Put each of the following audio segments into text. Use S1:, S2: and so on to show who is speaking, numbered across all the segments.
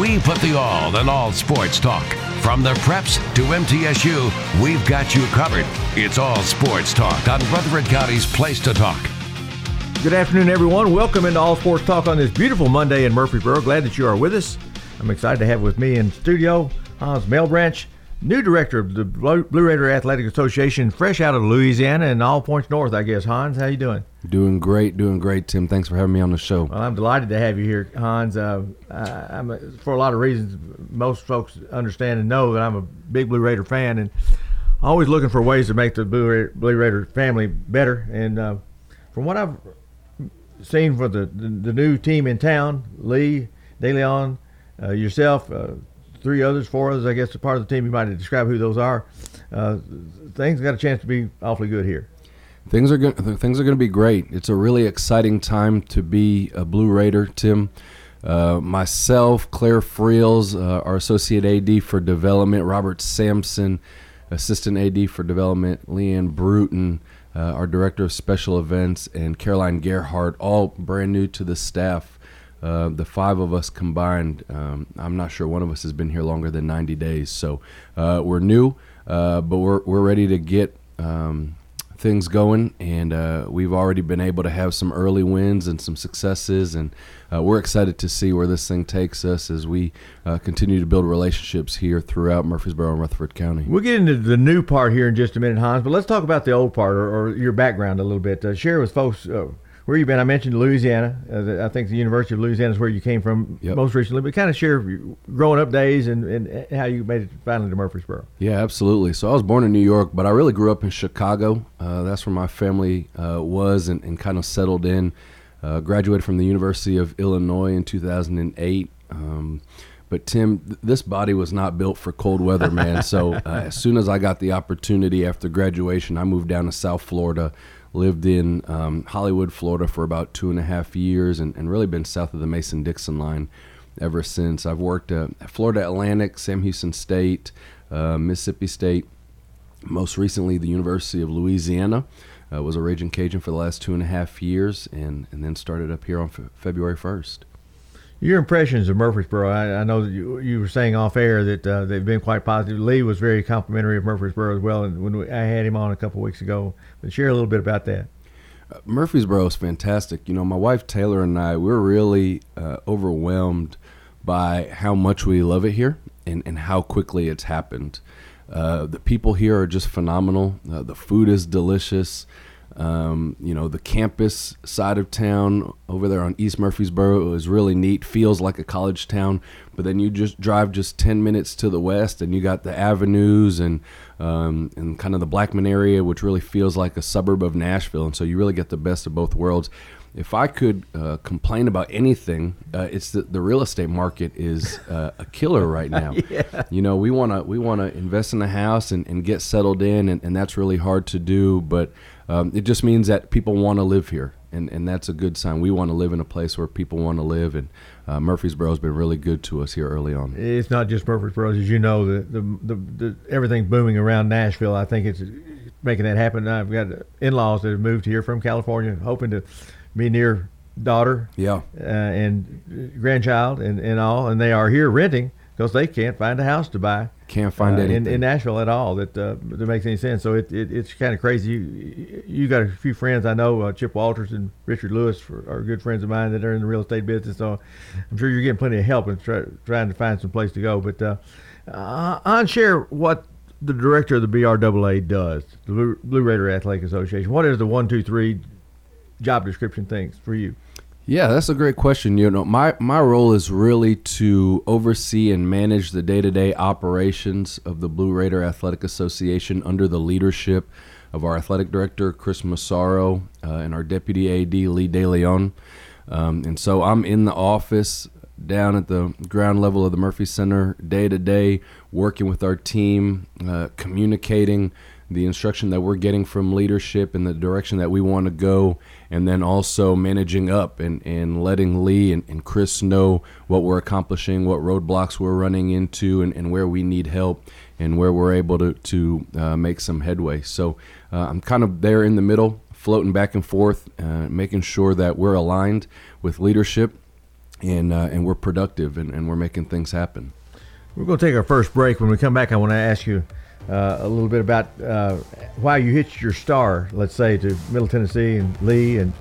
S1: We put the all in all sports talk. From the preps to MTSU, we've got you covered. It's all sports talk on Rutherford County's Place to Talk.
S2: Good afternoon, everyone. Welcome into All Sports Talk on this beautiful Monday in Murfreesboro. Glad that you are with us. I'm excited to have with me in studio Hans Melbranch, new director of the Blue Raider Athletic Association, fresh out of Louisiana and all points north, I guess. Hans, how you doing?
S3: Doing great, doing great, Tim. Thanks for having me on the show.
S2: Well, I'm delighted to have you here, Hans. Uh, I'm a, for a lot of reasons. Most folks understand and know that I'm a big Blue Raider fan, and always looking for ways to make the Blue Raider, Blue Raider family better. And uh, from what I've seen for the, the, the new team in town, Lee, DeLeon, uh, yourself, uh, three others, four others, I guess, a part of the team. You might describe who those are. Uh, things got a chance to be awfully good here.
S3: Things are going. Things are going to be great. It's a really exciting time to be a Blue Raider, Tim. Uh, myself, Claire Friels, uh, our associate AD for development, Robert Sampson, assistant AD for development, Leanne Bruton, uh, our director of special events, and Caroline Gerhardt, all brand new to the staff. Uh, the five of us combined, um, I'm not sure one of us has been here longer than 90 days. So uh, we're new, uh, but we're, we're ready to get um, things going. And uh, we've already been able to have some early wins and some successes. And uh, we're excited to see where this thing takes us as we uh, continue to build relationships here throughout Murfreesboro and Rutherford County.
S2: We'll get into the new part here in just a minute, Hans, but let's talk about the old part or, or your background a little bit. share with folks where you been? I mentioned Louisiana. Uh, I think the University of Louisiana is where you came from yep. most recently. But kind of share growing up days and, and how you made it finally to Murfreesboro.
S3: Yeah, absolutely. So I was born in New York, but I really grew up in Chicago. Uh, that's where my family uh, was and, and, kind of settled in. Uh, graduated from the University of Illinois in 2008. Um, but Tim, th- this body was not built for cold weather, man. so uh, as soon as I got the opportunity after graduation, I moved down to South Florida lived in um, Hollywood, Florida for about two and a half years and, and really been south of the Mason Dixon line ever since. I've worked at Florida Atlantic, Sam Houston State, uh, Mississippi State, most recently the University of Louisiana. Uh, was a Raging Cajun for the last two and a half years and, and then started up here on F- February 1st.
S2: Your impressions of Murfreesboro, I, I know that you, you were saying off air that uh, they've been quite positive. Lee was very complimentary of Murfreesboro as well, and when we, I had him on a couple weeks ago, but share a little bit about that.
S3: Uh, Murfreesboro is fantastic. You know, my wife Taylor and I, we're really uh, overwhelmed by how much we love it here and, and how quickly it's happened. Uh, the people here are just phenomenal. Uh, the food is delicious. Um, you know, the campus side of town over there on East Murfreesboro is really neat. Feels like a college town, but then you just drive just 10 minutes to the west and you got the avenues and um, and kind of the Blackman area, which really feels like a suburb of Nashville. And so you really get the best of both worlds. If I could uh, complain about anything, uh, it's that the real estate market is uh, a killer right now. yeah. You know, we want to we want to invest in a house and, and get settled in, and, and that's really hard to do. But um, it just means that people want to live here, and, and that's a good sign. We want to live in a place where people want to live, and uh, Murfreesboro has been really good to us here early on.
S2: It's not just Murfreesboro, as you know, the the, the, the everything booming around Nashville. I think it's making that happen. I've got in-laws that have moved here from California, hoping to be near daughter,
S3: yeah,
S2: uh, and grandchild, and, and all, and they are here renting because they can't find a house to buy.
S3: Can't find uh,
S2: anything in, in, Nashville at all that uh, that makes any sense. So it, it it's kind of crazy. You you got a few friends I know, uh, Chip Walters and Richard Lewis for, are good friends of mine that are in the real estate business. So I'm sure you're getting plenty of help in try, trying to find some place to go. But uh, uh, on share what the director of the BRAA does, the Blue, Blue Raider Athletic Association? What is the one, two, three job description things for you?
S3: Yeah, that's a great question. You know, my my role is really to oversee and manage the day-to-day operations of the Blue Raider Athletic Association under the leadership of our athletic director Chris Massaro uh, and our deputy AD Lee DeLeon. Um, and so I'm in the office down at the ground level of the Murphy Center day to day, working with our team, uh, communicating the instruction that we're getting from leadership and the direction that we want to go, and then also managing up and, and letting Lee and, and Chris know what we're accomplishing, what roadblocks we're running into, and, and where we need help, and where we're able to, to uh, make some headway. So uh, I'm kind of there in the middle, floating back and forth, uh, making sure that we're aligned with leadership and, uh, and we're productive and, and we're making things happen.
S2: We're going to take our first break. When we come back, I want to ask you uh, a little bit about uh, why you hitched your star, let's say, to Middle Tennessee and Lee and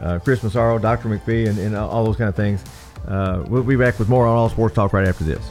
S2: uh, Chris Massaro, Dr. McPhee, and, and, all those kind of things. Uh, we'll be back with more on All Sports Talk right after this.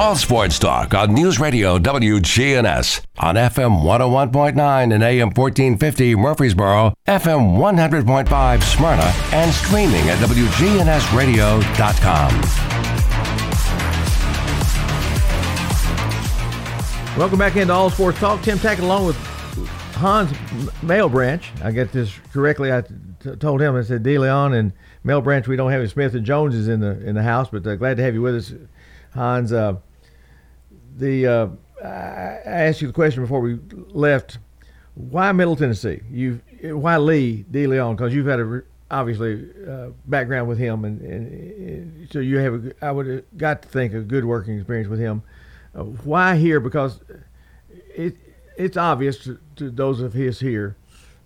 S1: All Sports Talk on News Radio WGNS on FM 101.9 and AM 1450 Murfreesboro, FM 100.5 Smyrna, and streaming at WGNSradio.com.
S2: Welcome back into All Sports Talk. Tim Tackett along with Hans Mailbranch. I get this correctly. I t- told him I said DeLeon and Mailbranch. We don't have any Smith and Jones is in the in the house, but uh, glad to have you with us Hans, uh, the uh, I asked you the question before we left. Why Middle Tennessee? You why Lee DeLeon? Because you've had a obviously uh, background with him, and, and, so you have a, I would have got to think a good working experience with him. Uh, why here? Because it it's obvious to, to those of us here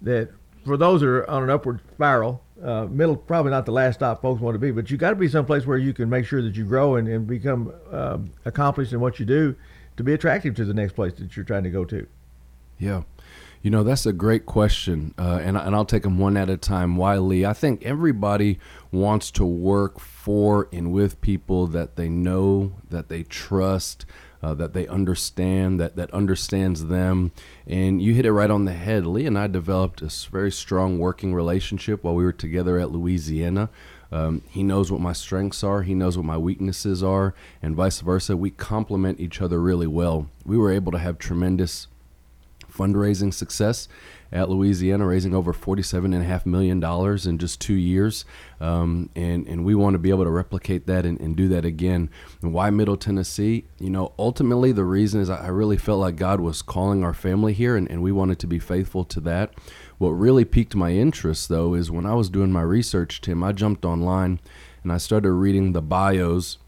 S2: that for those that are on an upward spiral, uh, middle probably not the last stop folks want to be, but you got to be someplace where you can make sure that you grow and, and become uh, accomplished in what you do to be attractive to the next place that you're trying to go to.
S3: Yeah. You know, that's a great question, uh, and, and I'll take them one at a time. Why, Lee? I think everybody wants to work for and with people that they know, that they trust, uh, that they understand, that, that understands them. And you hit it right on the head. Lee and I developed a very strong working relationship while we were together at Louisiana. Um, he knows what my strengths are, he knows what my weaknesses are, and vice versa. We complement each other really well. We were able to have tremendous fundraising success at Louisiana, raising over $47.5 million in just two years. Um, and, and we want to be able to replicate that and, and do that again. And why Middle Tennessee? You know, ultimately, the reason is I really felt like God was calling our family here, and, and we wanted to be faithful to that. What really piqued my interest, though, is when I was doing my research, Tim, I jumped online and I started reading the bios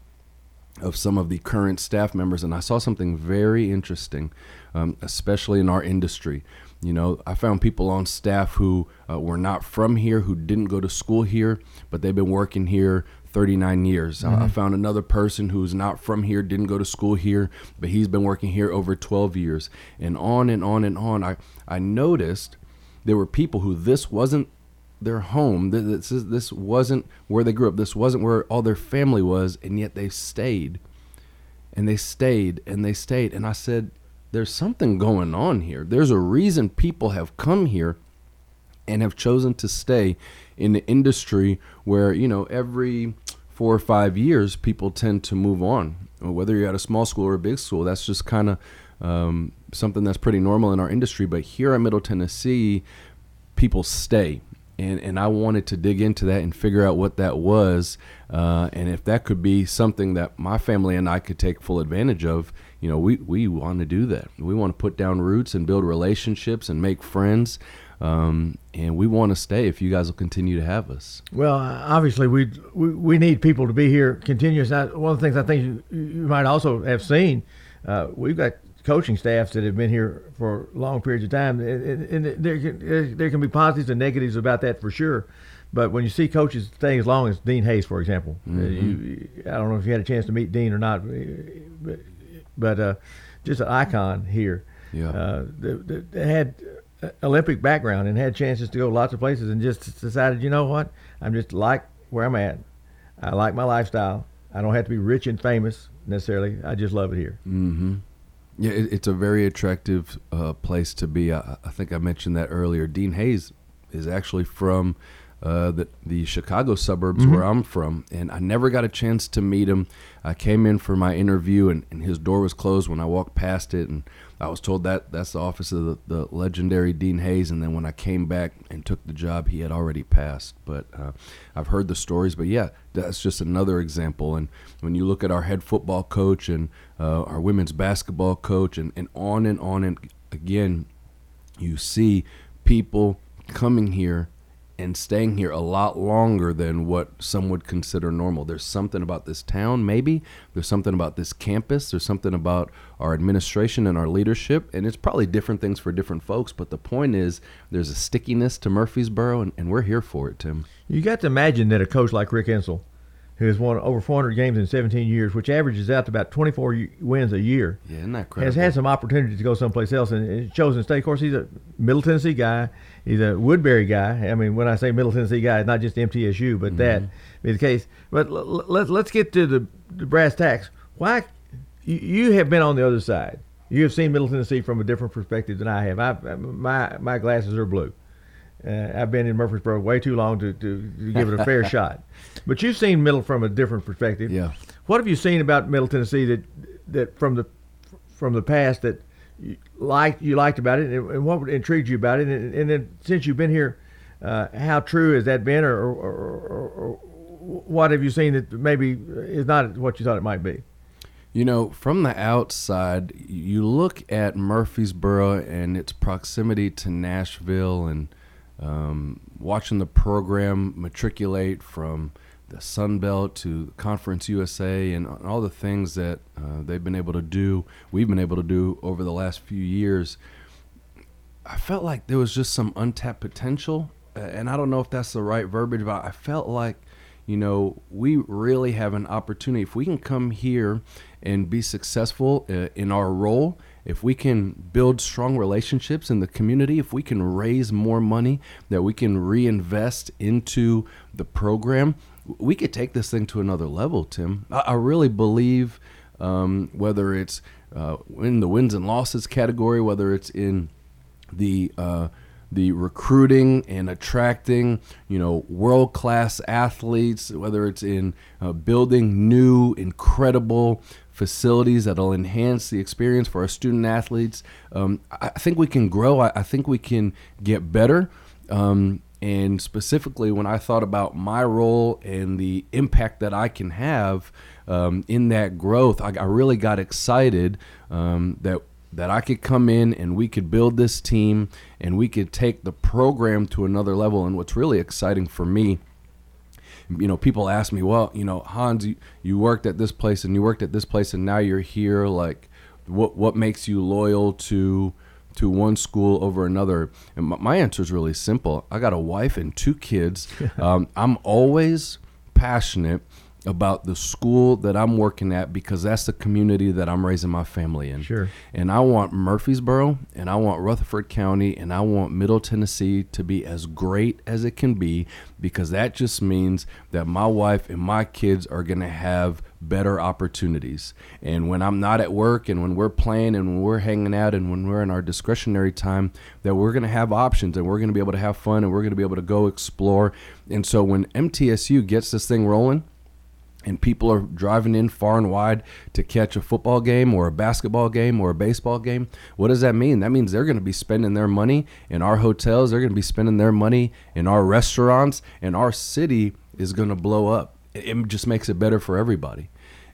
S3: of some of the current staff members, and I saw something very interesting, um, especially in our industry. You know, I found people on staff who uh, were not from here, who didn't go to school here, but they've been working here 39 years. Mm-hmm. I found another person who's not from here, didn't go to school here, but he's been working here over 12 years. And on and on and on. I, I noticed there were people who this wasn't their home. This, this wasn't where they grew up. This wasn't where all their family was, and yet they stayed. And they stayed and they stayed. And I said, there's something going on here. There's a reason people have come here and have chosen to stay in the industry where, you know, every four or five years people tend to move on. Whether you're at a small school or a big school, that's just kind of um, something that's pretty normal in our industry. But here at Middle Tennessee, people stay and and I wanted to dig into that and figure out what that was, uh, and if that could be something that my family and I could take full advantage of. You know, we we want to do that. We want to put down roots and build relationships and make friends. Um, and we want to stay if you guys will continue to have us.
S2: Well, obviously, we we, we need people to be here continuous. one of the things I think you, you might also have seen, uh, we've got coaching staffs that have been here for long periods of time, and, and there, can, there can be positives and negatives about that for sure. But when you see coaches staying as long as Dean Hayes, for example, uh, mm-hmm. you, I don't know if you had a chance to meet Dean or not, but, but uh, just an icon here.
S3: Yeah. Uh,
S2: that, had Olympic background and had chances to go lots of places, and just decided, you know what, I'm just like where I'm at. I like my lifestyle. I don't have to be rich and famous necessarily. I just love it here.
S3: Mm-hmm. Yeah, it, it's a very attractive uh, place to be. I, I, think I mentioned that earlier. Dean Hayes is actually from uh, the, the Chicago suburbs mm-hmm. where I'm from, and I never got a chance to meet him. I came in for my interview, and, and his door was closed when I walked past it, and I was told that that's the office of the, the legendary Dean Hayes. And then when I came back and took the job, he had already passed. But uh, I've heard the stories. But yeah, that's just another example. And when you look at our head football coach and uh, our women's basketball coach, and, and on and on and again, you see people coming here and staying here a lot longer than what some would consider normal. There's something about this town, maybe. There's something about this campus. There's something about our administration and our leadership. And it's probably different things for different folks. But the point is, there's a stickiness to Murfreesboro, and, and we're here for it, Tim.
S2: You got to imagine that a coach like Rick Insell who has won over 400 games in 17 years, which averages out to about 24 wins a year.
S3: Yeah, isn't that
S2: Has had some opportunity to go someplace else and chosen to stay. Of course, he's a Middle Tennessee guy. He's a Woodbury guy. I mean, when I say Middle Tennessee guy, it's not just MTSU, but mm-hmm. that be the case. But l- l- let's get to the, the brass tacks. Why you, you have been on the other side. You have seen Middle Tennessee from a different perspective than I have. I, my my glasses are blue. Uh, I've been in Murfreesboro way too long to, to, to give it a fair shot. But you've seen Middle from a different perspective.
S3: Yeah.
S2: What have you seen about Middle Tennessee that that from the from the past that liked you liked about it, and, and what intrigued you about it, and, and, then since you've been here, uh, how true has that been, or, or, or, or what have you seen that maybe is not what you thought it might be?
S3: You know, from the outside, you look at Murfreesboro and its proximity to Nashville and um, watching the program matriculate from the Sun Belt to Conference USA and all the things that uh, they've been able to do, we've been able to do over the last few years. I felt like there was just some untapped potential, and I don't know if that's the right verbiage, but I felt like, you know, we really have an opportunity. If we can come here and be successful uh, in our role if we can build strong relationships in the community, if we can raise more money that we can reinvest into the program, we could take this thing to another level, Tim. I, I really believe um, whether it's uh, in the wins and losses category, whether it's in the uh, the recruiting and attracting, you know, world class athletes, whether it's in uh, building new, incredible facilities that'll enhance the experience for our student athletes. Um, I think we can grow. I, I think we can get better. Um, and specifically, when I thought about my role and the impact that I can have um, in that growth, I, I really got excited um, that that I could come in and we could build this team and we could take the program to another level. And what's really exciting for me, you know, people ask me, well, you know, Hans, you, you worked at this place and you worked at this place and now you're here. Like, what what makes you loyal to to one school over another? And my, my answer is really simple. I got a wife and two kids. um, I'm always passionate about the school that I'm working at because that's the community that I'm raising my family in.
S2: Sure.
S3: And I want Murfreesboro and I want Rutherford County and I want Middle Tennessee to be as great as it can be because that just means that my wife and my kids are going to have better opportunities. And when I'm not at work and when we're playing and when we're hanging out and when we're in our discretionary time, that we're going to have options and we're going to be able to have fun and we're going to be able to go explore. And so when MTSU gets this thing rolling, and people are driving in far and wide to catch a football game or a basketball game or a baseball game, what does that mean? That means they're going to be spending their money in our hotels, they're going to be spending their money in our restaurants, and our city is going to blow up. It just makes it better for everybody.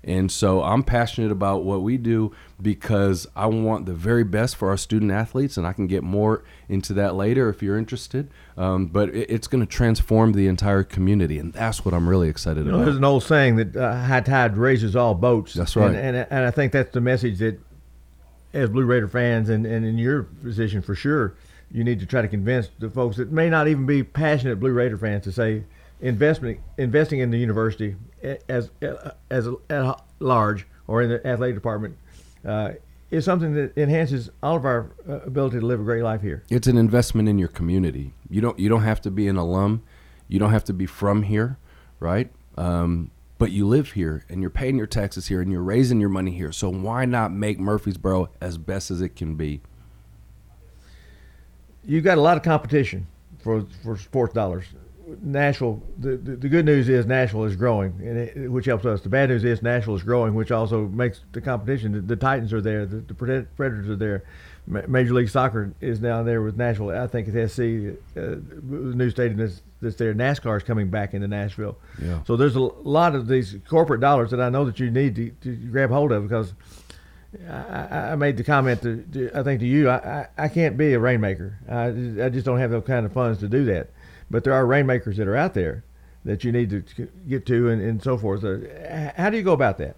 S3: And so I'm passionate about what we do because I want the very best for our student athletes, and I can get more into that later if you're interested. Um, but it, it's going to transform the entire community, and that's what I'm really excited
S2: You know,
S3: about.
S2: there's an old saying that uh, high tide raises all boats.
S3: That's right.
S2: And, and, and I think that's the message that, as Blue Raider fans, and, and in your position for sure, you need to try to convince the folks that may not even be passionate Blue Raider fans to say investment investing in the university as as at large or in the athletic department uh, is something that enhances all of our uh, ability to live a great life here.
S3: It's an investment in your community. You don't you don't have to be an alum, you don't have to be from here, right? Um, but you live here and you're paying your taxes here and you're raising your money here. So why not make Murfreesboro as best as it can be?
S2: You've got a lot of competition for for sports dollars. Nashville, the, the, the, good news is Nashville is growing, and it, which helps us. The bad news is Nashville is growing, which also makes the competition. The, the Titans are there, the, the, Predators are there. Major League Soccer is down there with Nashville. I think it's SC, uh, the new stadium that's, that's there. NASCAR is coming back into Nashville.
S3: Yeah.
S2: So there's a lot of these corporate dollars that I know that you need to, to grab hold of because I, I made the comment to, to, I think to you, I, I, I can't be a rainmaker. I, I just don't have those kind of funds to do that but there are rainmakers that are out there that you need to get to and, and so forth. So how do you go about that?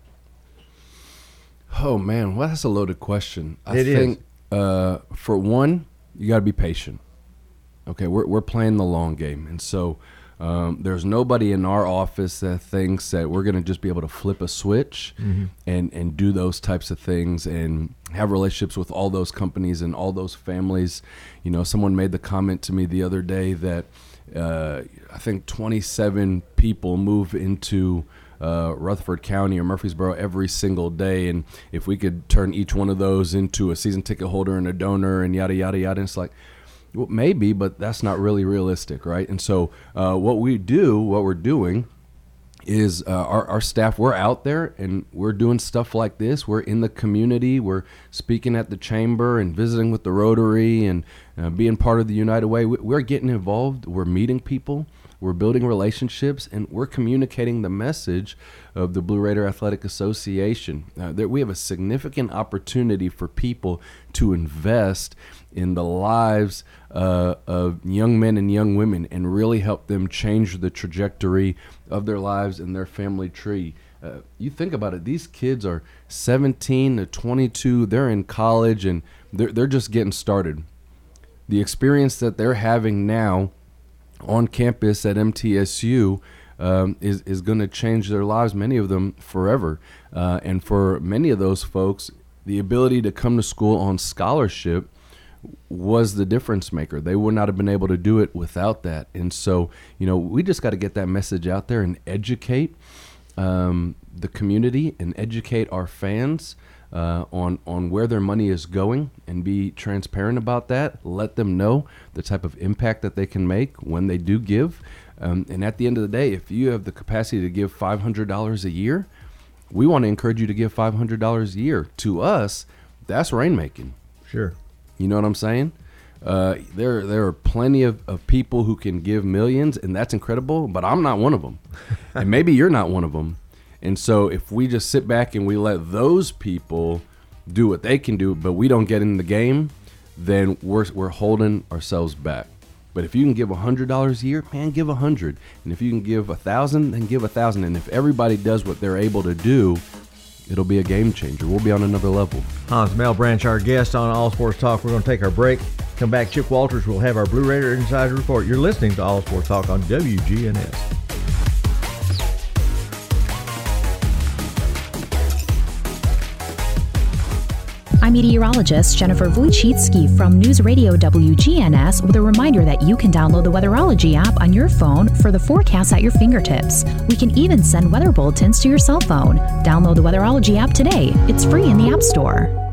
S3: Oh man, well that's a loaded question. I
S2: it
S3: think uh, for one, you got to be patient. Okay, we're we're playing the long game, and so um, there's nobody in our office that thinks that we're going to just be able to flip a switch
S2: mm-hmm.
S3: and and do those types of things and have relationships with all those companies and all those families. You know, someone made the comment to me the other day that uh, I think 27 people move into uh, Rutherford County or Murfreesboro every single day. And if we could turn each one of those into a season ticket holder and a donor and yada, yada, yada, it's like, well, maybe, but that's not really realistic, right? And so, uh, what we do, what we're doing, is uh, our, our staff we're out there and we're doing stuff like this. We're in the community. We're speaking at the chamber and visiting with the rotary and uh, being part of the united way. We're getting involved. We're meeting people. We're building relationships and we're communicating the message of the blue raider athletic association. Uh, there, we have a significant opportunity for people to invest in the lives uh, of young men and young women and really help them change the trajectory of their lives and their family tree. Uh, you think about it, these kids are 17 to 22, they're in college and they're, they're just getting started. The experience that they're having now on campus at MTSU um, is, is going to change their lives, many of them forever. Uh, and for many of those folks, the ability to come to school on scholarship was the difference maker. They would not have been able to do it without that. And so, you know, we just got to get that message out there and educate um, the community and educate our fans uh, on on where their money is going and be transparent about that. Let them know the type of impact that they can make when they do give. Um, and at the end of the day, if you have the capacity to give five hundred dollars a year, we want to encourage you to give five hundred dollars a year. To us, that's rainmaking.
S2: Sure.
S3: You know what I'm saying? Uh, there, there are plenty of, of people who can give millions, and that's incredible. But I'm not one of them, and maybe you're not one of them. And so, if we just sit back and we let those people do what they can do, but we don't get in the game, then we're we're holding ourselves back. But if you can give hundred dollars a year, man, give a hundred. And if you can give a thousand, then give a thousand. And if everybody does what they're able to do, it'll be a game changer. We'll be on another level.
S2: Hans Branch, our guest on All Sports Talk. We're going to take our break. Come back, Chip Walters We'll have our Blue Raider Insider Report. You're listening to All Sports Talk on WGNS.
S4: I'm meteorologist Jennifer Wojcicki from News Radio WGNS with a reminder that you can download the Weatherology app on your phone for the forecast at your fingertips. We can even send weather bulletins to your cell phone. Download the Weatherology app today. It's free in the App Store.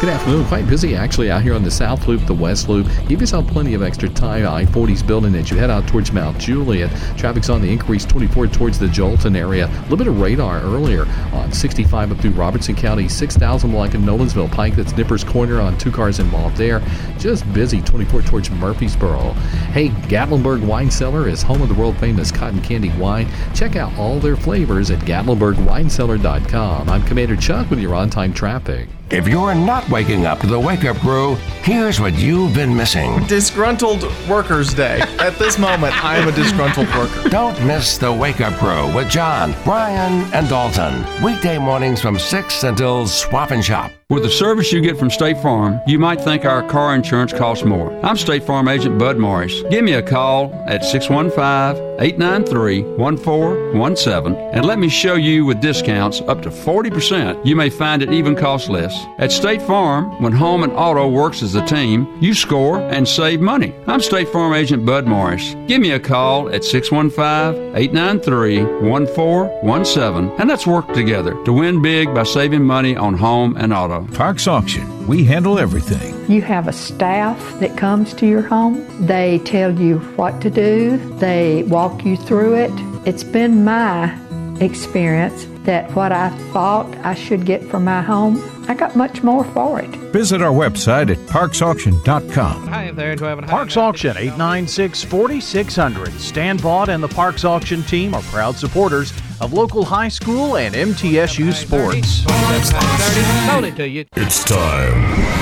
S5: Good afternoon. Quite busy actually out here on the South Loop, the West Loop. Give yourself plenty of extra time. I-40's building as you head out towards Mount Juliet. Traffic's on the increase 24 towards the Joelton area. A little bit of radar earlier on 65 up through Robertson County, 6,000 like in Nolensville Pike. That's Nippers Corner on two cars involved there. Just busy 24 towards Murfreesboro. Hey, Gatlinburg Wine Cellar is home of the world famous cotton candy wine. Check out all their flavors at GatlinburgWineCellar.com. I'm Commander Chuck with your on-time traffic.
S1: If you're not waking up to the wake up crew, here's what you've been missing.
S6: Disgruntled Workers Day. At this moment, I am a disgruntled worker.
S1: Don't miss the wake up crew with John, Brian, and Dalton. Weekday mornings from 6 until swap and shop.
S7: With the service you get from State Farm, you might think our car insurance costs more. I'm State Farm agent Bud Morris. Give me a call at 615 893 1417 and let me show you with discounts up to 40%. You may find it even costs less. At State Farm, when home and auto works as a team, you score and save money. I'm State Farm agent Bud Morris. Give me a call at 615 893 1417 and let's work together to win big by saving money on home and auto.
S8: Parks Auction. We handle everything.
S9: You have a staff that comes to your home. They tell you what to do. They walk you through it. It's been my experience that what I thought I should get for my home, I got much more for it.
S8: Visit our website at parksauction.com.
S10: Hi there, Parks Auction 896 4600. Stan Vaught and the Parks Auction team are proud supporters of local high school and MTSU sports.
S11: It's time.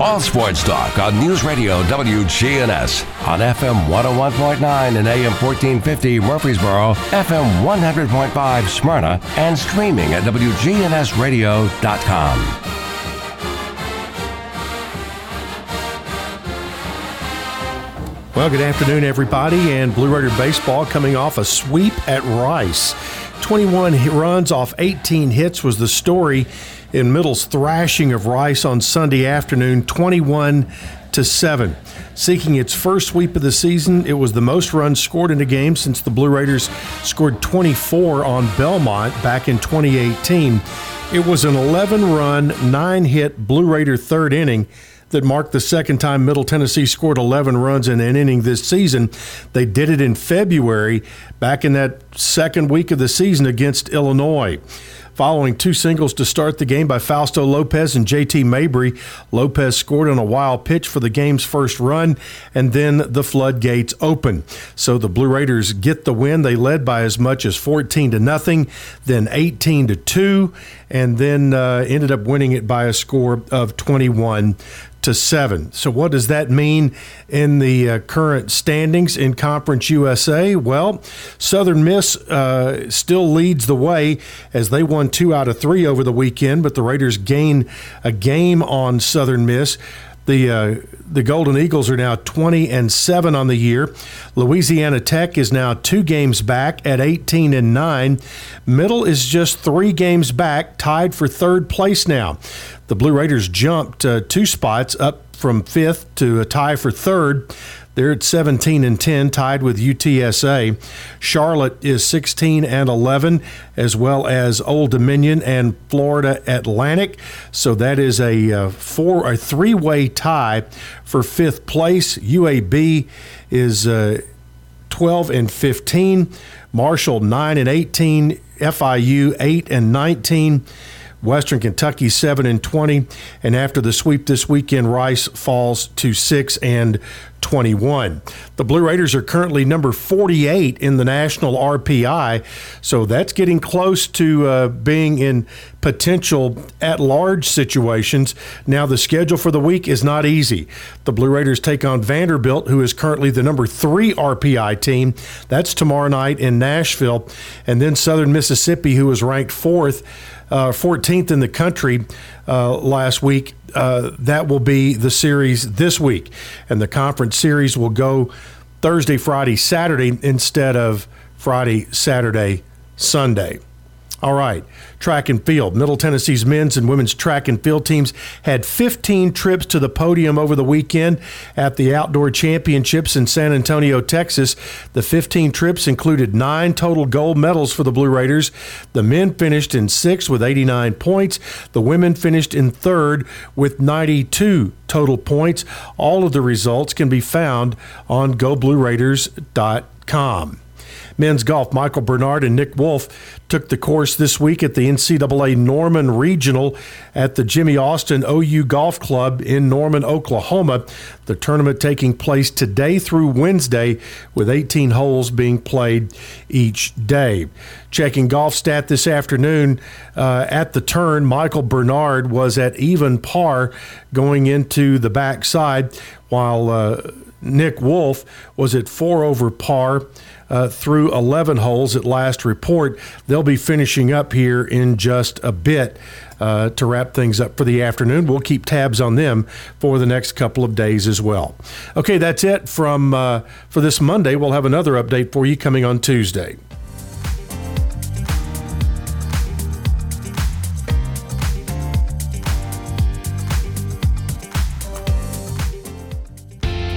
S1: All Sports Talk on News Radio WGNS on FM 101.9 and AM 1450 Murfreesboro, FM 100.5 Smyrna, and streaming at WGNSradio.com.
S12: Well, good afternoon, everybody, and Blue Raider Baseball coming off a sweep at Rice. 21 runs off 18 hits was the story in Middle's thrashing of Rice on Sunday afternoon, 21 to 7. Seeking its first sweep of the season, it was the most runs scored in a game since the Blue Raiders scored 24 on Belmont back in 2018. It was an 11 run, 9 hit Blue Raider third inning that marked the second time Middle Tennessee scored 11 runs in an inning this season. They did it in February, back in that second week of the season against Illinois. Following two singles to start the game by Fausto Lopez and JT Mabry, Lopez scored on a wild pitch for the game's first run, and then the floodgates open. So the Blue Raiders get the win. They led by as much as 14 to nothing, then 18 to 2, and then uh, ended up winning it by a score of 21 to seven. So, what does that mean in the uh, current standings in Conference USA? Well, Southern Miss uh, still leads the way as they won two out of three over the weekend, but the Raiders gain a game on Southern Miss. The uh, the Golden Eagles are now 20 and 7 on the year. Louisiana Tech is now 2 games back at 18 and 9. Middle is just 3 games back, tied for third place now. The Blue Raiders jumped uh, two spots up from 5th to a tie for third. They're at 17 and 10, tied with UTSA. Charlotte is 16 and 11, as well as Old Dominion and Florida Atlantic. So that is a uh, four, a three-way tie for fifth place. UAB is uh, 12 and 15. Marshall 9 and 18. FIU 8 and 19. Western Kentucky 7 and 20 and after the sweep this weekend Rice falls to 6 and 21. The Blue Raiders are currently number 48 in the national RPI, so that's getting close to uh, being in potential at large situations. Now, the schedule for the week is not easy. The Blue Raiders take on Vanderbilt, who is currently the number three RPI team. That's tomorrow night in Nashville. And then Southern Mississippi, who is ranked fourth uh, 14th in the country uh, last week. Uh, that will be the series this week. And the conference series will go Thursday, Friday, Saturday instead of Friday, Saturday, Sunday. All right, track and field. Middle Tennessee's men's and women's track and field teams had 15 trips to the podium over the weekend at the Outdoor Championships in San Antonio, Texas. The 15 trips included nine total gold medals for the Blue Raiders. The men finished in sixth with 89 points. The women finished in third with 92 total points. All of the results can be found on GoBlueRaiders.com. Men's golf, Michael Bernard and Nick Wolf took the course this week at the NCAA Norman Regional at the Jimmy Austin OU Golf Club in Norman, Oklahoma. The tournament taking place today through Wednesday with 18 holes being played each day. Checking golf stat this afternoon uh, at the turn, Michael Bernard was at even par going into the backside, while uh, Nick Wolf was at four over par uh, through 11 holes at last report. They'll be finishing up here in just a bit. Uh, to wrap things up for the afternoon. We'll keep tabs on them for the next couple of days as well. Okay, that's it from uh, for this Monday. We'll have another update for you coming on Tuesday.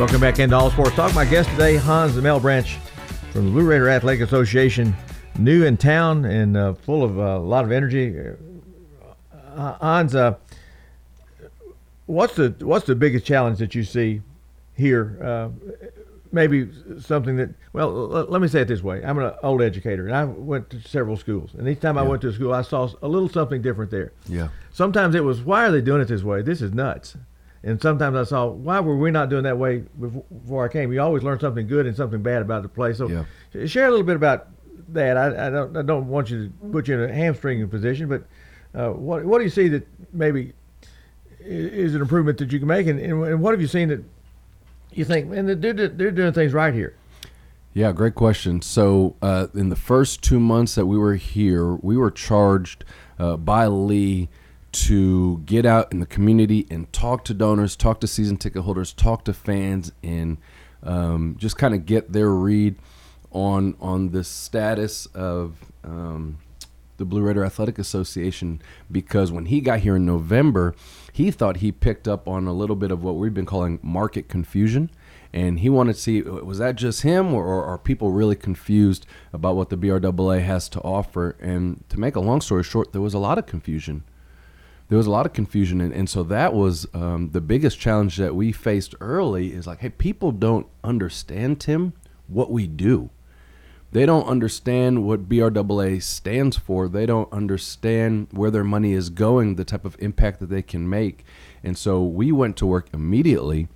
S2: Welcome back into All Sports Talk. My guest today, Hans Melbranch from the Blue Raider Athletic Association, new in town and uh, full of uh, a lot of energy. Uh, Hans, uh, what's the what's the biggest challenge that you see here? Uh, maybe something that well let me say it this way. I'm an old educator and i went to several schools. And each time i went to a school i saw a little something different there.
S3: Yeah.
S2: sometimes it was why are they doing it this way? This is nuts and sometimes i saw why were we not doing that way before, before i came? You always learn something good and something bad about the place. So
S3: Yeah.
S2: share a little bit about that. I, I don't i don't want you to put you in a hamstringing position but uh, what what do you see that maybe is an improvement that you can make? And, and, and what have you seen that you think man they're, they're, they're doing things right here?
S3: Yeah, great question. So, uh, in the first two months that we were here, we were charged uh, by Lee to get out in the community and talk to donors, talk to season ticket holders, talk to fans, and um, just kind of get their read on on the status of um, the Blue Raider Athletic Association. Because when he got here in November, he thought he picked up on a little bit of what we've been calling market confusion. And he wanted to see was that just him or, or are people really confused about what the BRAA has to offer? And to make a long story short there was a lot of confusion there was a lot of confusion and, and so that was um, the biggest challenge that we faced early is like hey people don't understand tim what we do they don't understand what BRAA stands for. They don't understand where their money is going, the type of impact that they can make. And so we went to work immediately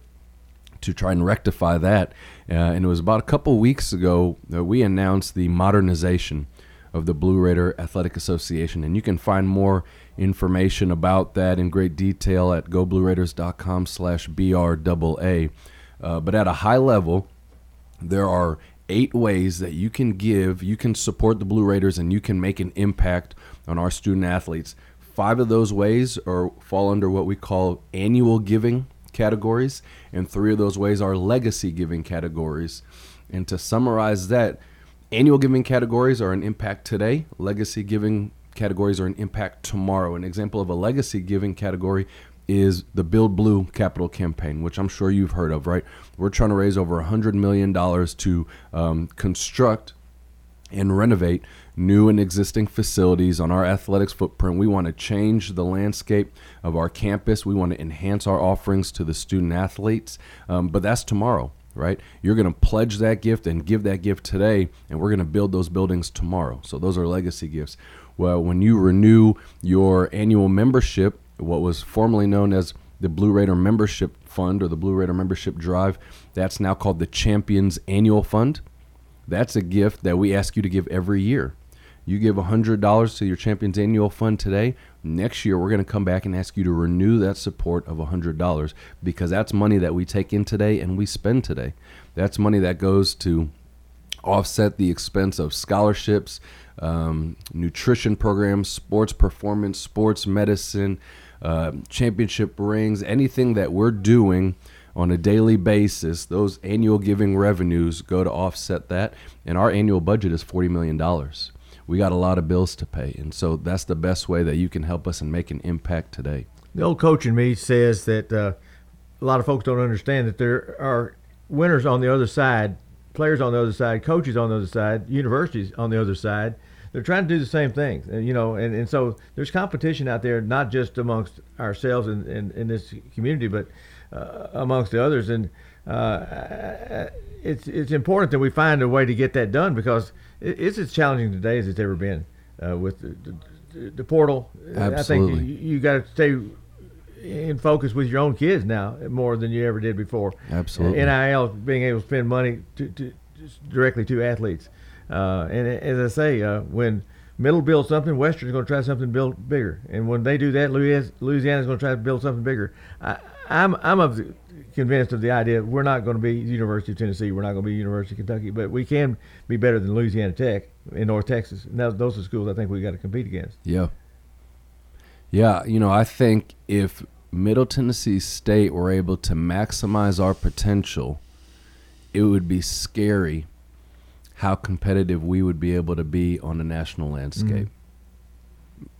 S3: to try and rectify that. Uh, and it was about a couple weeks ago that we announced the modernization of the Blue Raider Athletic Association. And you can find more information about that in great detail at goblueraiders.com slash BRAA. Uh, but at a high level, there are eight ways that you can give, you can support the Blue Raiders, and you can make an impact on our student athletes. Five of those ways are fall under what we call annual giving categories, and three of those ways are legacy giving categories. And to summarize that, annual giving categories are an impact today, legacy giving categories are an impact tomorrow. An example of a legacy giving category is the Build Blue capital campaign, which I'm sure you've heard of, right? We're trying to raise over $100 million to um, construct and renovate new and existing facilities on our athletics footprint. We want to change the landscape of our campus. We want to enhance our offerings to the student athletes, um, but that's tomorrow. Right, you're going to pledge that gift and give that gift today, and we're going to build those buildings tomorrow. So those are legacy gifts. Well, when you renew your annual membership, what was formerly known as the Blue Raider Membership Fund or the Blue Raider Membership Drive, that's now called the Champions Annual Fund. That's a gift that we ask you to give every year. You give $100 to your Champions Annual Fund today. Next year, we're going to come back and ask you to renew that support of $100 because that's money that we take in today and we spend today. That's money that goes to offset the expense of scholarships, um, nutrition programs, sports performance, sports medicine, uh, championship rings, anything that we're doing on a daily basis. Those annual giving revenues go to offset that, and our annual budget is forty million dollars. We got a lot of bills to pay, and so that's the best way that you can help us and make an impact today.
S2: The old coach in me says that uh, a lot of folks don't understand that there are winners on the other side, players on the other side, coaches on the other side, universities on the other side. They're trying to do the same thing, and, you know, and, and so there's competition out there, not just amongst ourselves in, in, in this community, but uh, amongst the others. And uh, it's it's important that we find a way to get that done because it's as challenging today as it's ever been uh, with the, the, the portal.
S3: Absolutely.
S2: I think you, you got to stay in focus with your own kids now more than you ever did before.
S3: Absolutely.
S2: NIL being able to spend money to, to just directly to athletes, uh, and as I say, uh, when Middle builds something, Western's going to try something build bigger, and when they do that, Louis- Louisiana's going to try to build something bigger. I, I'm I'm of the, convinced of the idea we're not going to be University of Tennessee, we're not going to be University of Kentucky, but we can be better than Louisiana Tech in North Texas. And those, those are schools I think we got to compete against.
S3: Yeah. Yeah, you know, I think if Middle Tennessee State were able to maximize our potential, it would be scary how competitive we would be able to be on the national landscape.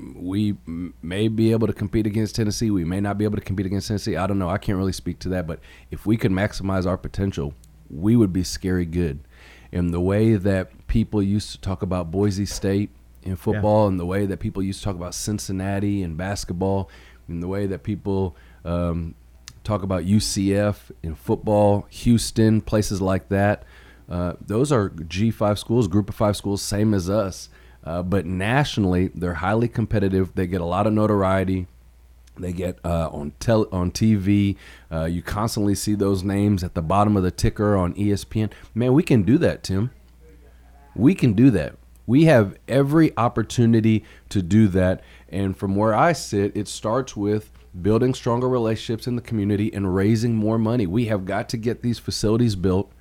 S3: Mm-hmm. We m- may be able to compete against Tennessee. We may not be able to compete against Tennessee. I don't know. I can't really speak to that. But if we could maximize our potential, we would be scary good. And the way that people used to talk about Boise State in football, and the way that people used to talk about Cincinnati in basketball, and the way that people um, talk about UCF in football, Houston, places like that. Uh, those are G5 schools, group of five schools, same as us. Uh, but nationally, they're highly competitive. They get a lot of notoriety. They get uh, on tel- on TV. Uh, you constantly see those names at the bottom of the ticker on ESPN. Man, we can do that, Tim. We can do that. We have every opportunity to do that. And from where I sit, it starts with building stronger relationships in the community and raising more money. We have got to get these facilities built.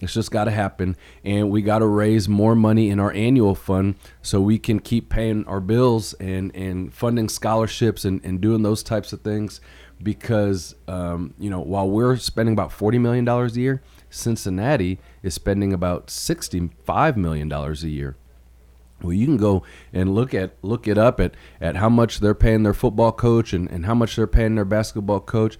S3: It's just got to happen. And we got to raise more money in our annual fund so we can keep paying our bills and, and funding scholarships and, and doing those types of things. Because, um, you know, while we're spending about $40 million a year, Cincinnati is spending about $65 million a year. Well, you can go and look at look it up at, at how much they're paying their football coach and, and how much they're paying their basketball coach.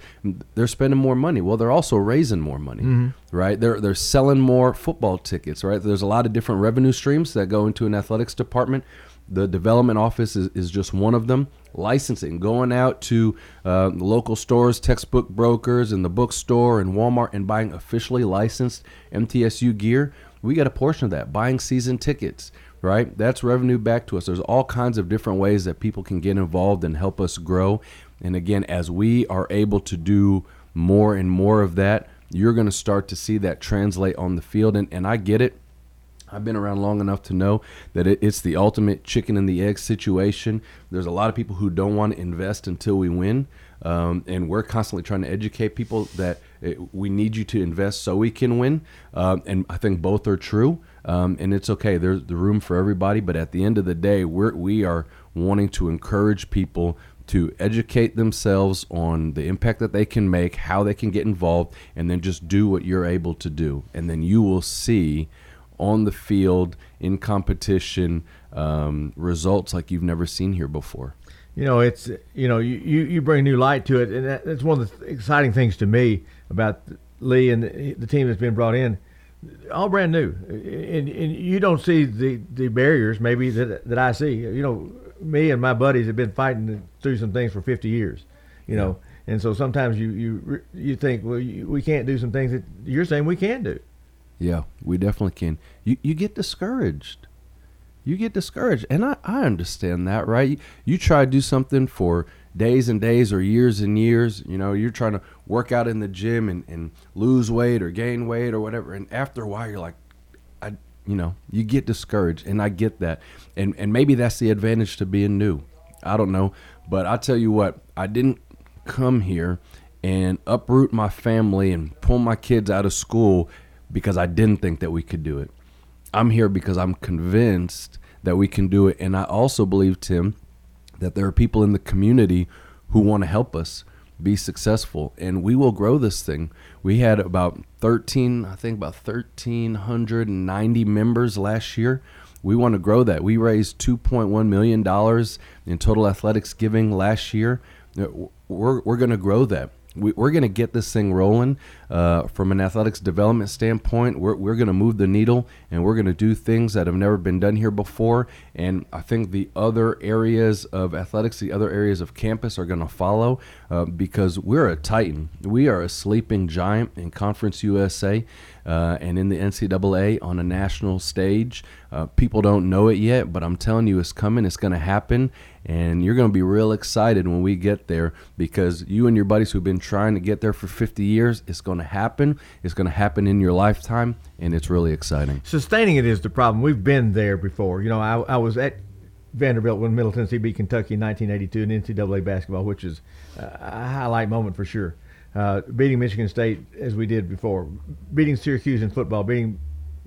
S3: They're spending more money. Well, they're also raising more money,
S2: Mhm.
S3: right? They're they're selling more football tickets, right? There's a lot of different revenue streams that go into an athletics department. The development office is, is just one of them. Licensing, going out to uh, local stores, textbook brokers, and the bookstore and Walmart and buying officially licensed MTSU gear. We get a portion of that. Buying season tickets, right? That's revenue back to us. There's all kinds of different ways that people can get involved and help us grow. And again, as we are able to do more and more of that, you're going to start to see that translate on the field. And, and I get it. I've been around long enough to know that it, it's the ultimate chicken and the egg situation. There's a lot of people who don't want to invest until we win. Um, and we're constantly trying to educate people that it, we need you to invest so we can win. Um, and I think both are true. Um, and it's okay. There's the room for everybody. But at the end of the day, we're, we are wanting to encourage people to educate themselves on the impact that they can make, how they can get involved, and then just do what you're able to do. And then you will see on the field in competition um, results like you've never seen here before.
S2: You know, it's you know you, you, bring new light to it, and that, that's one of the exciting things to me about Lee and the, the team that's been brought in. All brand new, and, and you don't see the, the barriers maybe that that I see. You know, me and my buddies have been fighting through some things for 50 years. You know, and so sometimes you you you think well you, we can't do some things that you're saying we can do.
S3: Yeah, we definitely can. You you get discouraged. You get discouraged. And I, I understand that, right? You, you try to do something for days and days or years and years. You know, you're trying to work out in the gym and, and lose weight or gain weight or whatever. And after a while, you're like, I, you know, you get discouraged. And I get that. And, and maybe that's the advantage to being new. I don't know. But I tell you what, I didn't come here and uproot my family and pull my kids out of school because I didn't think that we could do it. I'm here because I'm convinced that we can do it. And I also believe, Tim, that there are people in the community who want to help us be successful and we will grow this thing. We had about 13, I think about 1,390 members last year. We want to grow that. We raised $2.1 million in total athletics giving last year. Uh, we're, we're going to grow that we, are going to get this thing rolling uh, from an athletics development standpoint. We're, we're going to move the needle and we're going to do things that have never been done here before. And I think the other areas of athletics, the other areas of campus are going to follow uh, because we're a titan. We are a sleeping giant in Conference USA uh, and in the NCAA on a national stage. Uh, people don't know it yet, but I'm telling you, it's coming. It's going to happen and you're going to be real excited when we get there because you and your buddies who've been trying to get there for 50 years it's going to happen. It's going to happen in your lifetime and it's really exciting.
S2: Sustaining it is the problem. We've been there before. You know i, I was at vanderbilt when middle tennessee beat kentucky in 1982 in ncaa basketball which is a highlight moment for sure. Uh, beating michigan state as we did before beating syracuse in football beating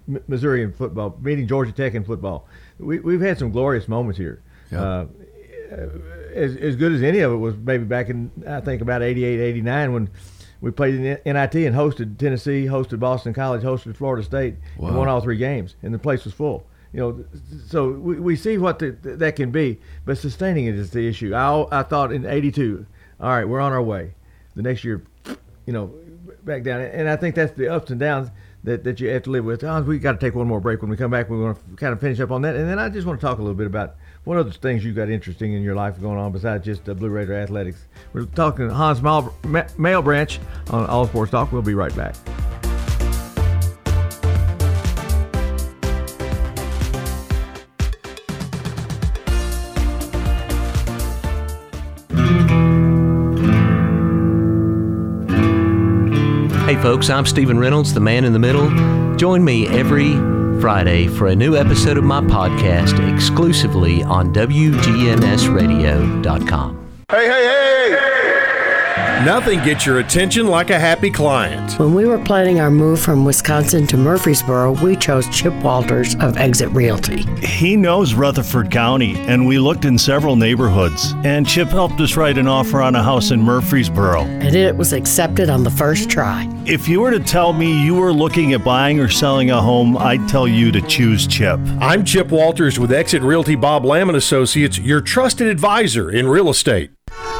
S2: M- missouri in football beating georgia tech in football. We, we've had some glorious moments here.
S3: Yeah.
S2: uh, Uh, as, as good as any of it was maybe back in I think about 88 89 when we played in NIT and hosted Tennessee hosted Boston College hosted Florida State
S3: wow.
S2: and won all three games and the place was full you know so we, we see what the, that can be but sustaining it is the issue I, I thought in 82 all right we're on our way the next year you know back down and I think that's the ups and downs that, that you have to live with. Oh, we got to take one more break. When we come back, we want to kind of finish up on that, and then I just want to talk a little bit about what other things you got interesting in your life going on besides just the Blue Raider athletics. We're talking to Hans Malebranche on All Sports Talk. We'll be right back.
S13: Hey folks, I'm Stephen Reynolds, the man in the middle. Join me every Friday for a new episode of my podcast exclusively on WGNSradio.com.
S12: Hey, hey, hey! Nothing gets your attention like a happy client.
S14: When we were planning our move from Wisconsin to Murfreesboro, we chose Chip Walters of Exit Realty.
S15: He knows Rutherford County, and we looked in several neighborhoods. And Chip helped us write an offer on a house in Murfreesboro.
S14: And it was accepted on the first try.
S15: If you were to tell me you were looking at buying or selling a home, I'd tell you to choose Chip.
S12: I'm Chip Walters with Exit Realty Bob Lamb and Associates, your trusted advisor in real estate.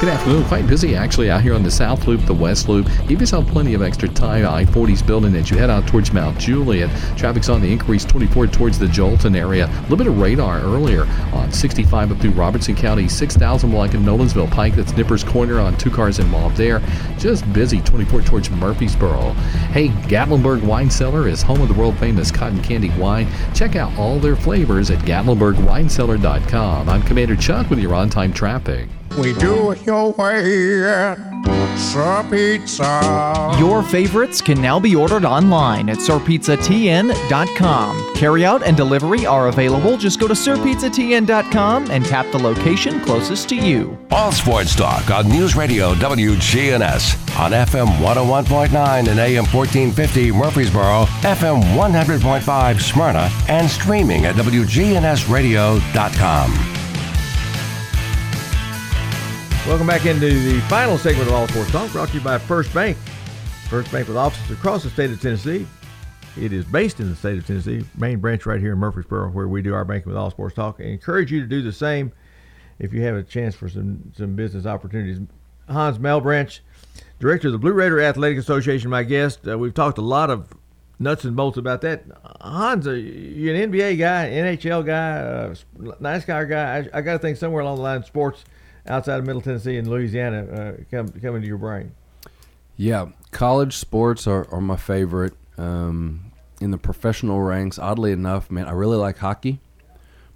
S5: Good afternoon. Quite busy actually out here on the South Loop, the West Loop. Give yourself plenty of extra time. I-40's building as you head out towards Mount Juliet. Traffic's on the increase 24 towards the Joelton area. A little bit of radar earlier on 65 up through Robertson County. 6,000 like in Nolensville Pike. That's Nippers Corner on two cars involved there. Just busy 24 towards Murfreesboro. Hey, Gatlinburg Wine Cellar is home of the world famous cotton candy wine. Check out all their flavors at GatlinburgWineCellar.com. I'm Commander Chuck with your on-time traffic.
S16: We do it your way at Sir Pizza.
S17: Your favorites can now be ordered online at sirpizzatn.com. Carryout and delivery are available. Just go to sirpizzatn.com and tap the location closest to you.
S1: All Sports Talk on News Radio WGNS on FM 101.9 and AM 1450 Murfreesboro, FM 100.5 Smyrna, and streaming at WGNSradio.com.
S2: Welcome back into the final segment of All Sports Talk, brought to you by First Bank. First Bank with offices across the state of Tennessee. It is based in the state of Tennessee, main branch right here in Murfreesboro, where we do our banking with All Sports Talk. I encourage you to do the same if you have a chance for some some business opportunities. Hans Malebranche, director of the Blue Raider Athletic Association, my guest. Uh, we've talked a lot of nuts and bolts about that. Hans, uh, you're an NBA guy, NHL guy, uh, NASCAR guy. I, I got to think somewhere along the line, sports outside of Middle Tennessee and Louisiana uh, come come into your brain?
S3: Yeah, college sports are, are my favorite. Um, in the professional ranks, oddly enough, man, I really like hockey.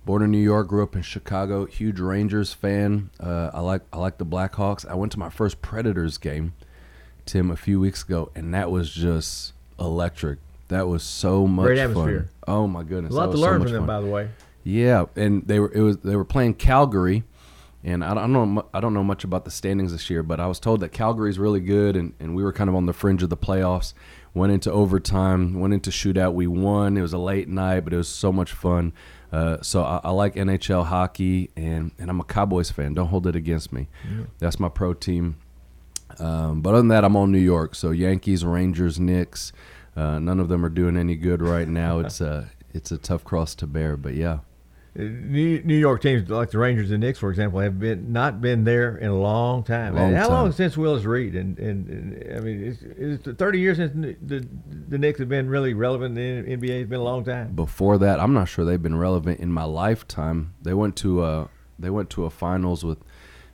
S3: Born in New York, grew up in Chicago. Huge Rangers fan. Uh, I like I like the Blackhawks. I went to my first Predators game, Tim, a few weeks ago, and that was just electric. That was so much
S2: Great atmosphere.
S3: fun. Oh my goodness,
S2: a lot to learn so from them,
S3: fun.
S2: by the way.
S3: Yeah, and they were it was they were playing Calgary, and I don't know I don't know much about the standings this year, but I was told that Calgary's really good, and, and we were kind of on the fringe of the playoffs. Went into overtime, went into shootout. We won. It was a late night, but it was so much fun. Uh, so I, I, like NHL hockey, and, and I'm a Cowboys fan. Don't hold it against me.
S2: Yeah.
S3: That's my pro team. Um, but other than that, I'm on New York. So Yankees, Rangers, Knicks. Uh, none of them are doing any good right now. It's a it's a tough cross to bear, but yeah.
S2: New, New York teams like the Rangers and Knicks, for example, have been not been there in a long time.
S3: Long
S2: how
S3: time.
S2: long since Willis Reed? And, and, and I mean, it's, it's 30 years since the the Knicks have been really relevant in the NBA. It's been a long time.
S3: Before that, I'm not sure they've been relevant in my lifetime. They went to a they went to a finals with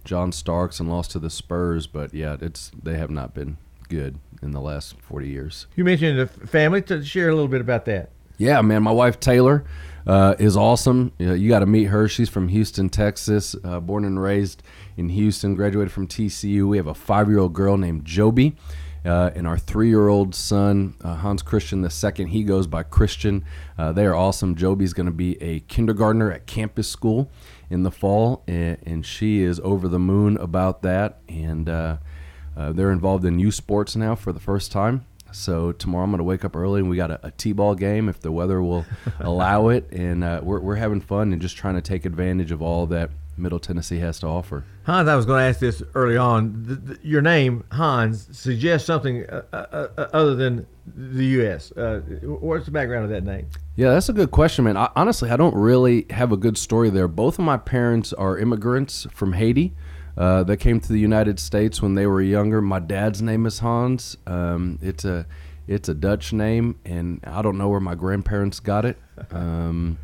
S3: John Starks and lost to the Spurs, but yeah, it's they have not been good in the last 40 years.
S2: You mentioned the family. To share a little bit about that.
S3: Yeah, man. My wife Taylor uh, is awesome. You, you got to meet her. She's from Houston, Texas, uh, born and raised in Houston. Graduated from TCU. We have a five-year-old girl named Joby. Uh, and our three-year-old son uh, Hans Christian the second, he goes by Christian. Uh, they are awesome. Joby's going to be a kindergartner at campus school in the fall, and, and she is over the moon about that. And uh, uh, they're involved in youth sports now for the first time. So tomorrow I'm going to wake up early and we got a, a t-ball game if the weather will allow it, and uh, we're we're having fun and just trying to take advantage of all that Middle Tennessee has to offer.
S2: Hans, I was going to ask this early on. The, the, your name Hans suggests something uh, uh, uh, other than the U.S. Uh, what's the background of that name?
S3: Yeah, that's a good question, man. I, honestly, I don't really have a good story there. Both of my parents are immigrants from Haiti. Uh, that came to the United States when they were younger. My dad's name is Hans. Um, it's a It's a Dutch name, and I don't know where my grandparents got it. Um,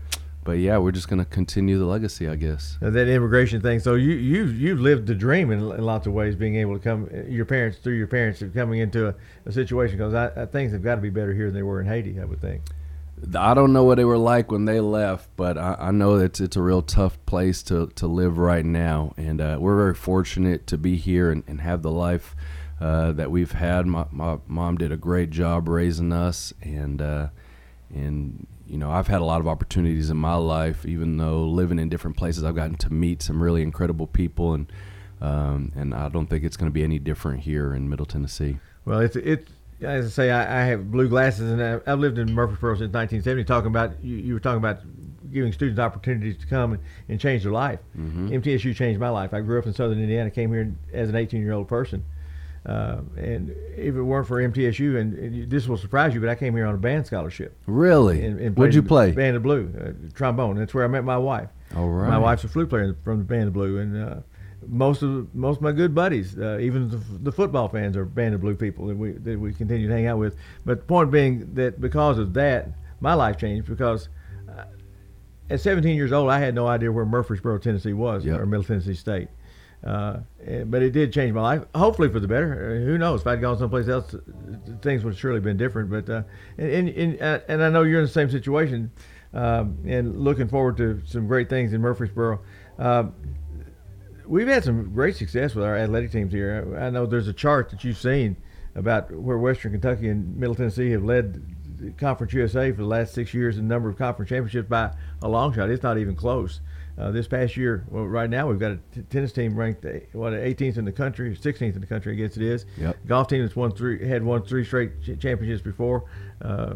S3: but yeah, we're just going to continue the legacy, I guess.
S2: Now, that immigration thing. So you you you lived the dream in, lots of ways, being able to come your parents through your parents coming into a, a situation because things have got to be better here than they were in Haiti. I would think.
S3: I don't know what they were like when they left, but I, I know it's it's a real tough place to, to live right now, and uh, we're very fortunate to be here and, and have the life uh, that we've had. My, my mom did a great job raising us, and uh, and you know I've had a lot of opportunities in my life, even though living in different places, I've gotten to meet some really incredible people, and um, and I don't think it's going to be any different here in Middle Tennessee.
S2: Well, it's it's as I say, I, I have blue glasses, and I, have lived in Murfreesboro since 1970. Talking about you, you, were talking about giving students opportunities to come and, and change their life.
S3: Mm-hmm.
S2: MTSU changed my life. I grew up in Southern Indiana, came here as an 18 year old person, uh, and if it weren't for MTSU, and, and, this will surprise you, but I came here on a band scholarship.
S3: Really?
S2: And, and
S3: What'd you play?
S2: Band of Blue, uh, trombone. That's where I met my wife.
S3: All right.
S2: My wife's a flute player from the Band of Blue, and uh, most of most of my good buddies, uh, even the, the, football fans, are Band of Blue people that we that we continue to hang out with. But the point being that because of that, my life changed because uh, at 17 years old, I had no idea where Murfreesboro, Tennessee was,
S3: yep.
S2: or Middle Tennessee State. Uh, but it did change my life. Hopefully for the better. Uh, who knows? If I'd gone someplace else, things would have surely been different. But uh, and and, and, and I know you're in the same situation, um, and looking forward to some great things in Murfreesboro. Uh, we've had some great success with our athletic teams here. I know there's a chart that you've seen about where Western Kentucky and Middle Tennessee have led Conference USA for the last six years in number of conference championships by a long shot. It's not even close. Uh, this past year, well, right now we've got a t- tennis team ranked what 18th in the country, 16th in the country, I guess it is.
S3: Yep.
S2: Golf team that's won three had won three straight ch- championships before. Uh,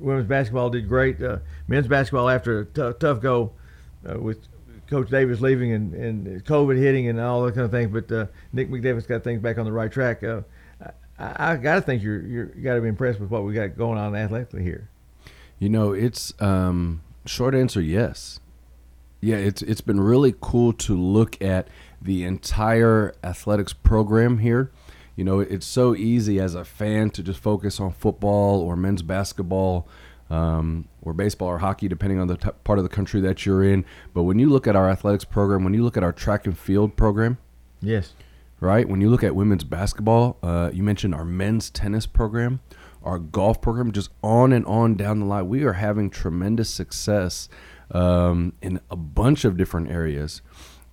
S2: women's basketball did great. Uh, men's basketball after a t- tough go uh, with Coach Davis leaving and, and COVID hitting and all that kind of thing. But uh, Nick McDevitt's got things back on the right track. Uh, I, I got to think you're you're you got to be impressed with what we got going on athletically here.
S3: You know, it's um, short answer yes. Yeah, it's it's been really cool to look at the entire athletics program here. You know, it's so easy as a fan to just focus on football or men's basketball um, or baseball or hockey, depending on the t- part of the country that you're in. But when you look at our athletics program, when you look at our track and field program,
S2: yes,
S3: right. When you look at women's basketball, uh, you mentioned our men's tennis program, our golf program, just on and on down the line. We are having tremendous success um, in a bunch of different areas.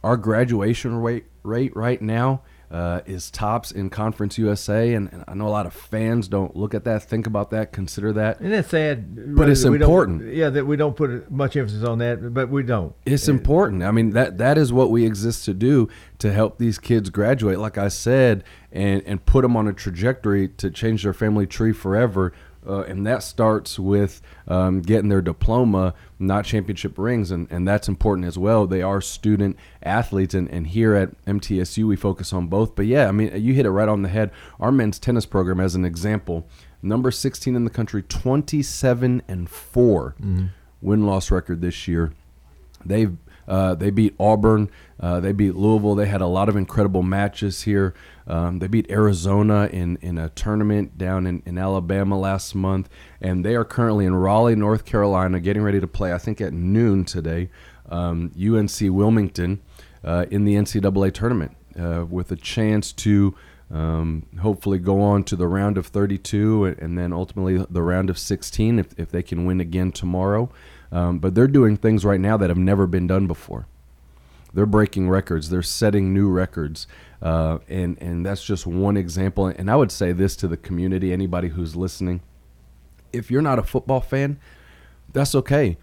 S3: Our graduation rate rate right now uh, is tops in Conference USA, and, and, I know a lot of fans don't look at that, think about that, consider that.
S2: And it's sad,
S3: but it's important.
S2: Yeah, that we don't put much emphasis on that, but we don't.
S3: It's important. I mean that that is what we exist to do to help these kids graduate, like I said, and and put them on a trajectory to change their family tree forever uh, and that starts with um, getting their diploma, not championship rings, and, and that's important as well. They are student athletes, and, and here at MTSU, we focus on both. But yeah, I mean, you hit it right on the head. Our men's tennis program, as an example, number 16 in the country, 27 and 4
S2: mm-hmm.
S3: win loss record this year. They've uh, they beat Auburn. Uh, they beat Louisville. They had a lot of incredible matches here. Um, they beat Arizona in, in a tournament down in, in Alabama last month. And they are currently in Raleigh, North Carolina, getting ready to play, I think, at noon today, um, UNC Wilmington uh, in the NCAA tournament uh, with a chance to. Um, hopefully go on to the round of 32 and then ultimately the round of 16 if, if they can win again tomorrow. Um, but they're doing things right now that have never been done before. They're breaking records. They're setting new records, uh, and and that's just one example. And I would say this to the community, anybody who's listening: if you're not a football fan, that's okay.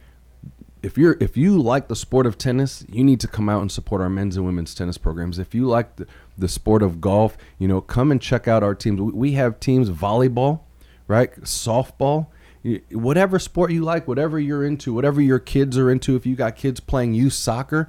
S3: If you're if you like the sport of tennis, you need to come out and support our men's and women's tennis programs. If you like the, the sport of golf, you know, come and check out our teams. We have teams volleyball, right? Softball whatever sport you like, whatever you're into, whatever your kids are into. If you got kids playing youth soccer,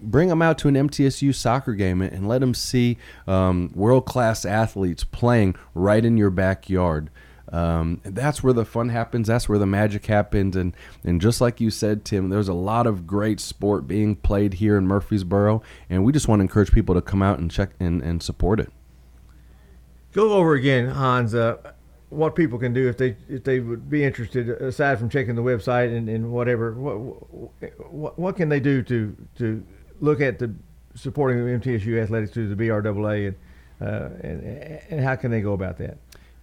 S3: bring them out to an MTSU soccer game and let them see um, world class athletes playing right in your backyard. Um, that's where the fun happens. That's where the magic happens. And and just like you said, Tim, there's a lot of great sport being played here in Murfreesboro, and we just want to encourage people to come out and check and, and support it.
S2: Go over again, Hans. Uh, what people can do if they if they would be interested, aside from checking the website and, and whatever. What, what what can they do to to look at the supporting MTSU athletics through the BRAA and uh, and and how can they go about that?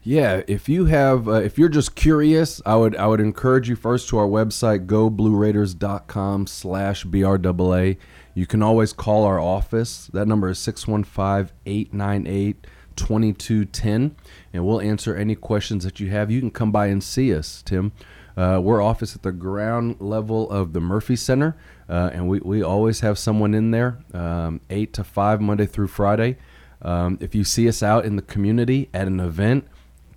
S3: Yeah, if you have, uh, if you're just curious, I would I would encourage you first to our website, goblueraiders.com slash BRAA. You can always call our office. That number is 615-898-2210, and we'll answer any questions that you have. You can come by and see us, Tim. Uh, we're office at the ground level of the Murphy Center, uh, and we, we always have someone in there, um, 8 to 5, Monday through Friday. Um, if you see us out in the community at an event,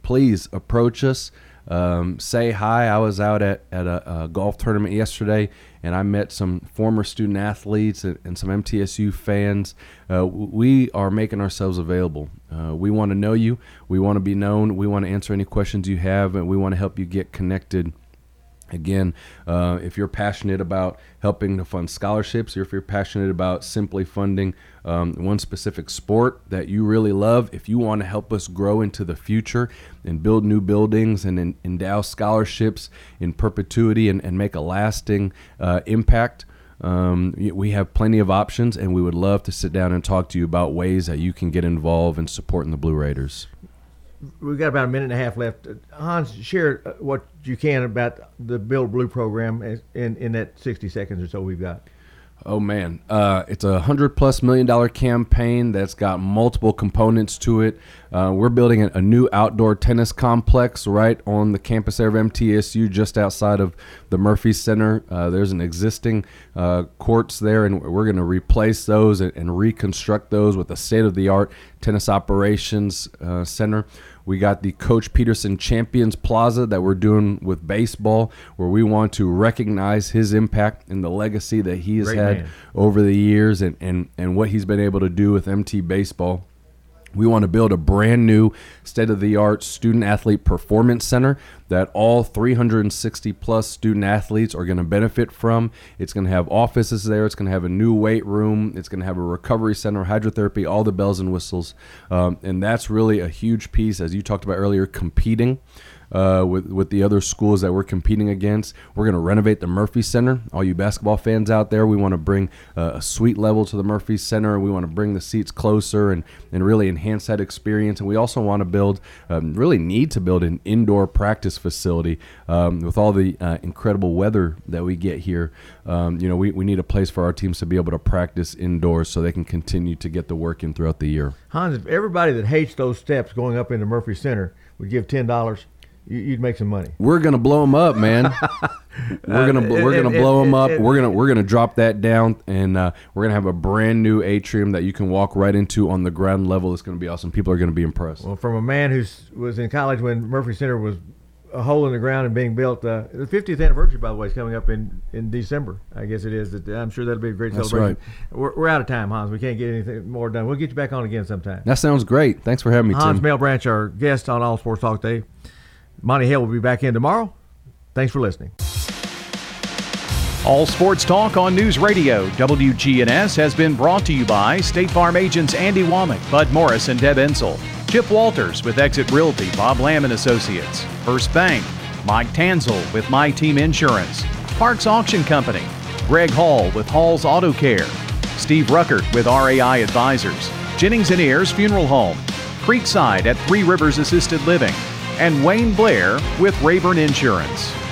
S3: please approach us. Um, say hi. I was out at, at a, a, golf tournament yesterday and I met some former student athletes and, and some MTSU fans. Uh, we are making ourselves available. Uh, we want to know you. We want to be known. We want to answer any questions you have and we want to help you get connected Again, uh, if you're passionate about helping to fund scholarships, or if you're passionate about simply funding um, one specific sport that you really love, if you want to help us grow into the future and build new buildings and en- endow scholarships in perpetuity and, and make a lasting uh, impact, um, we have plenty of options, and we would love to sit down and talk to you about ways that you can get involved in supporting the Blue Raiders
S2: we've got about a minute and a half left. Hans, share uh, what you can about the Build Blue program in, in that 60 seconds or so we've got.
S3: Oh man, uh, it's a hundred plus million dollar campaign that's got multiple components to it. Uh, we're building a, new outdoor tennis complex right on the campus there of MTSU, just outside of the Murphy Center. Uh, there's an existing uh, courts there, and we're going to replace those and, and, reconstruct those with a state of the art tennis operations uh, center. We got the Coach Peterson Champions Plaza that we're doing with baseball, where we want to recognize his impact and the legacy that he has Great had man. over the years and, and, and what he's been able to do with MT Baseball. We want to build a brand new state of the art student athlete performance center that all 360 plus student athletes are going to benefit from. It's going to have offices there, it's going to have a new weight room, it's going to have a recovery center, hydrotherapy, all the bells and whistles. Um, and that's really a huge piece, as you talked about earlier, competing uh, with with the other schools that we're competing against. We're going to renovate the Murphy Center. All you basketball fans out there, we want to bring uh, a suite level to the Murphy Center. We want to bring the seats closer and and really enhance that experience. And we also want to build, um, really need to build an indoor practice facility um, with all the uh, incredible weather that we get here. Um, you know, we, we need a place for our teams to be able to practice indoors so they can continue to get the work in throughout the year.
S2: Hans, if everybody that hates those steps going up into Murphy Center would give ten dollars you'd make some money.
S3: We're gonna blow them up, man. we're gonna we're gonna blow them up. we're gonna we're gonna drop that down, and uh, we're gonna have a brand new atrium that you can walk right into on the ground level. It's gonna be awesome. People are gonna be impressed.
S2: Well, from a man who was in college when Murphy Center was a hole in the ground and being built. Uh, the 50th anniversary, by the way, is coming up in, in December. I guess it is. I'm sure that'll be a great
S3: That's
S2: celebration.
S3: Right.
S2: We're, we're out of time, Hans. We can't get anything more done. We'll get you back on again sometime.
S3: That sounds great. Thanks for having me,
S2: Hans
S3: Tim.
S2: Malebranche, our guest on All Sports Talk Day. Monty Hale will be back in tomorrow. Thanks for listening.
S10: All Sports Talk on News Radio WGNS has been brought to you by State Farm agents Andy Womack, Bud Morris, and Deb Ensel. Chip Walters with Exit Realty, Bob Lamb and Associates. First Bank, Mike Tanzel with My Team Insurance. Parks Auction Company, Greg Hall with Hall's Auto Care. Steve Ruckert with RAI Advisors. Jennings and Ayers Funeral Home. Creekside at Three Rivers Assisted Living and Wayne Blair with Rayburn Insurance.